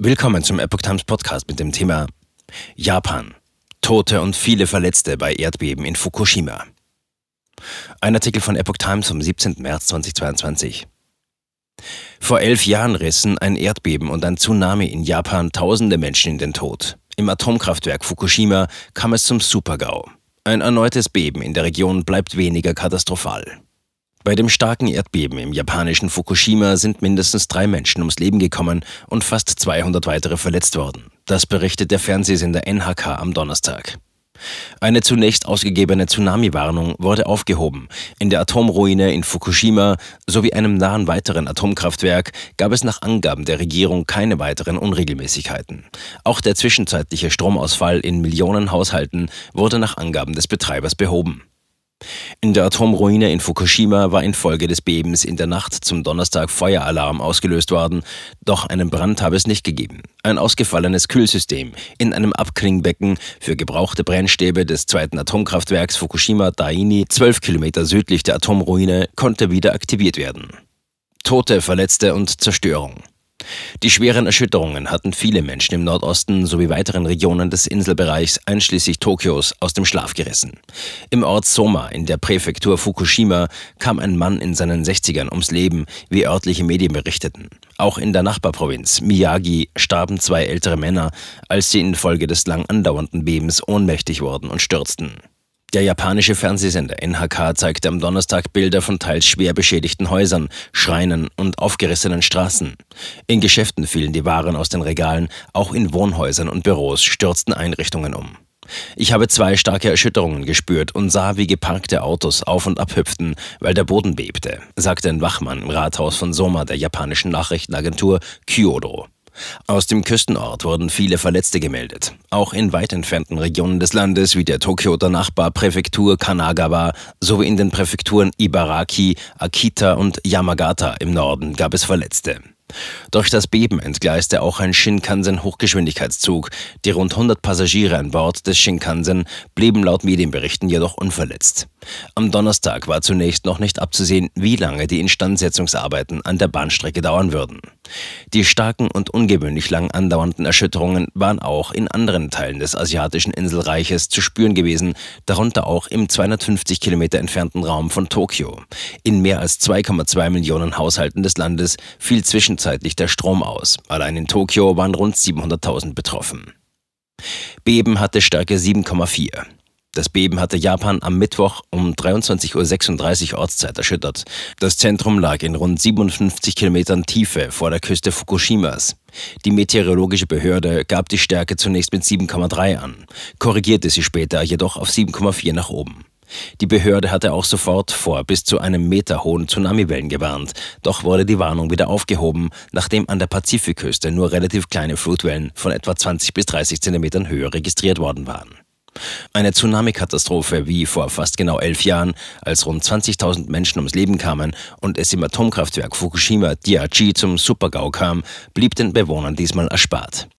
Willkommen zum Epoch Times Podcast mit dem Thema Japan. Tote und viele Verletzte bei Erdbeben in Fukushima. Ein Artikel von Epoch Times vom 17. März 2022. Vor elf Jahren rissen ein Erdbeben und ein Tsunami in Japan tausende Menschen in den Tod. Im Atomkraftwerk Fukushima kam es zum Supergau. Ein erneutes Beben in der Region bleibt weniger katastrophal. Bei dem starken Erdbeben im japanischen Fukushima sind mindestens drei Menschen ums Leben gekommen und fast 200 weitere verletzt worden. Das berichtet der Fernsehsender NHK am Donnerstag. Eine zunächst ausgegebene Tsunami-Warnung wurde aufgehoben. In der Atomruine in Fukushima sowie einem nahen weiteren Atomkraftwerk gab es nach Angaben der Regierung keine weiteren Unregelmäßigkeiten. Auch der zwischenzeitliche Stromausfall in Millionen Haushalten wurde nach Angaben des Betreibers behoben. In der Atomruine in Fukushima war infolge des Bebens in der Nacht zum Donnerstag Feueralarm ausgelöst worden, doch einen Brand habe es nicht gegeben. Ein ausgefallenes Kühlsystem in einem Abklingbecken für gebrauchte Brennstäbe des zweiten Atomkraftwerks Fukushima Daini, zwölf Kilometer südlich der Atomruine, konnte wieder aktiviert werden. Tote, Verletzte und Zerstörung. Die schweren Erschütterungen hatten viele Menschen im Nordosten sowie weiteren Regionen des Inselbereichs einschließlich Tokios aus dem Schlaf gerissen. Im Ort Soma in der Präfektur Fukushima kam ein Mann in seinen 60ern ums Leben, wie örtliche Medien berichteten. Auch in der Nachbarprovinz Miyagi starben zwei ältere Männer, als sie infolge des lang andauernden Bebens ohnmächtig wurden und stürzten. Der japanische Fernsehsender NHK zeigte am Donnerstag Bilder von teils schwer beschädigten Häusern, Schreinen und aufgerissenen Straßen. In Geschäften fielen die Waren aus den Regalen, auch in Wohnhäusern und Büros stürzten Einrichtungen um. Ich habe zwei starke Erschütterungen gespürt und sah, wie geparkte Autos auf und ab hüpften, weil der Boden bebte, sagte ein Wachmann im Rathaus von Soma der japanischen Nachrichtenagentur Kyodo. Aus dem Küstenort wurden viele Verletzte gemeldet. Auch in weit entfernten Regionen des Landes wie der Tokioter Nachbarpräfektur Kanagawa sowie in den Präfekturen Ibaraki, Akita und Yamagata im Norden gab es Verletzte. Durch das Beben entgleiste auch ein Shinkansen-Hochgeschwindigkeitszug. Die rund 100 Passagiere an Bord des Shinkansen blieben laut Medienberichten jedoch unverletzt. Am Donnerstag war zunächst noch nicht abzusehen, wie lange die Instandsetzungsarbeiten an der Bahnstrecke dauern würden. Die starken und ungewöhnlich lang andauernden Erschütterungen waren auch in anderen Teilen des asiatischen Inselreiches zu spüren gewesen, darunter auch im 250 Kilometer entfernten Raum von Tokio. In mehr als 2,2 Millionen Haushalten des Landes fiel zwischenzeitlich der Strom aus. Allein in Tokio waren rund 700.000 betroffen. Beben hatte Stärke 7,4. Das Beben hatte Japan am Mittwoch um 23.36 Uhr Ortszeit erschüttert. Das Zentrum lag in rund 57 Kilometern Tiefe vor der Küste Fukushimas. Die meteorologische Behörde gab die Stärke zunächst mit 7,3 an, korrigierte sie später jedoch auf 7,4 nach oben. Die Behörde hatte auch sofort vor bis zu einem Meter hohen Tsunamiwellen gewarnt, doch wurde die Warnung wieder aufgehoben, nachdem an der Pazifikküste nur relativ kleine Flutwellen von etwa 20 bis 30 Zentimetern Höhe registriert worden waren. Eine Tsunami-Katastrophe wie vor fast genau elf Jahren, als rund 20.000 Menschen ums Leben kamen und es im Atomkraftwerk Fukushima Diachi zum Supergau kam, blieb den Bewohnern diesmal erspart.